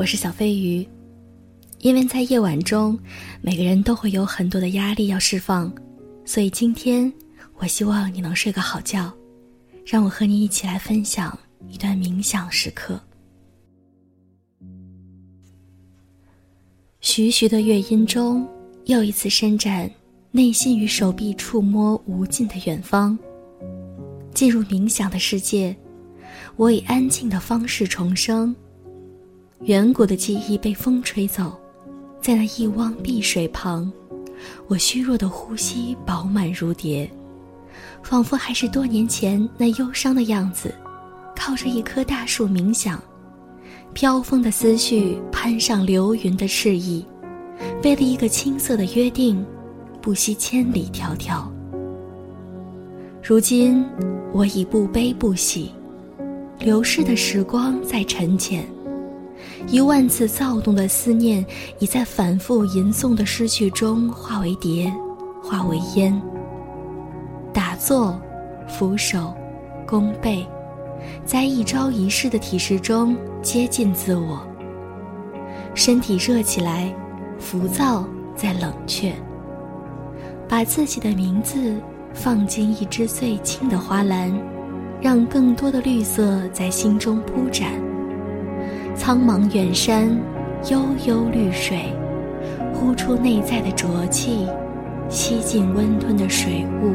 我是小飞鱼。因为在夜晚中，每个人都会有很多的压力要释放，所以今天我希望你能睡个好觉，让我和你一起来分享一段冥想时刻。徐徐的乐音中，又一次伸展内心与手臂，触摸无尽的远方。进入冥想的世界，我以安静的方式重生。远古的记忆被风吹走。在那一汪碧水旁，我虚弱的呼吸饱满如蝶，仿佛还是多年前那忧伤的样子，靠着一棵大树冥想，飘风的思绪攀上流云的翅翼，为了一个青涩的约定，不惜千里迢迢。如今我已不悲不喜，流逝的时光在沉潜。一万次躁动的思念，已在反复吟诵的诗句中化为蝶，化为烟。打坐，俯首，弓背，在一招一式的体式中接近自我。身体热起来，浮躁在冷却。把自己的名字放进一只最轻的花篮，让更多的绿色在心中铺展。苍茫远山，悠悠绿水，呼出内在的浊气，吸进温吞的水雾。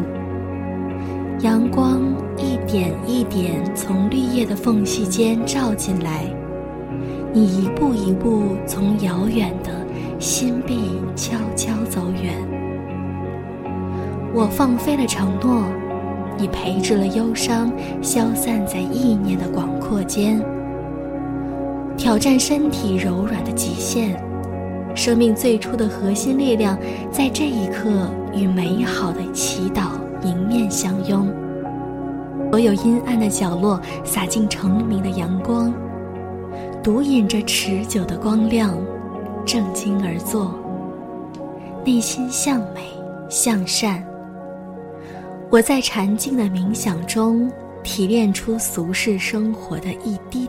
阳光一点一点从绿叶的缝隙间照进来，你一步一步从遥远的心壁悄悄走远。我放飞了承诺，你培植了忧伤，消散在意念的广阔间。挑战身体柔软的极限，生命最初的核心力量，在这一刻与美好的祈祷迎面相拥。所有阴暗的角落洒进澄明的阳光，独饮着持久的光亮，正襟而坐，内心向美向善。我在禅静的冥想中，提炼出俗世生活的一滴。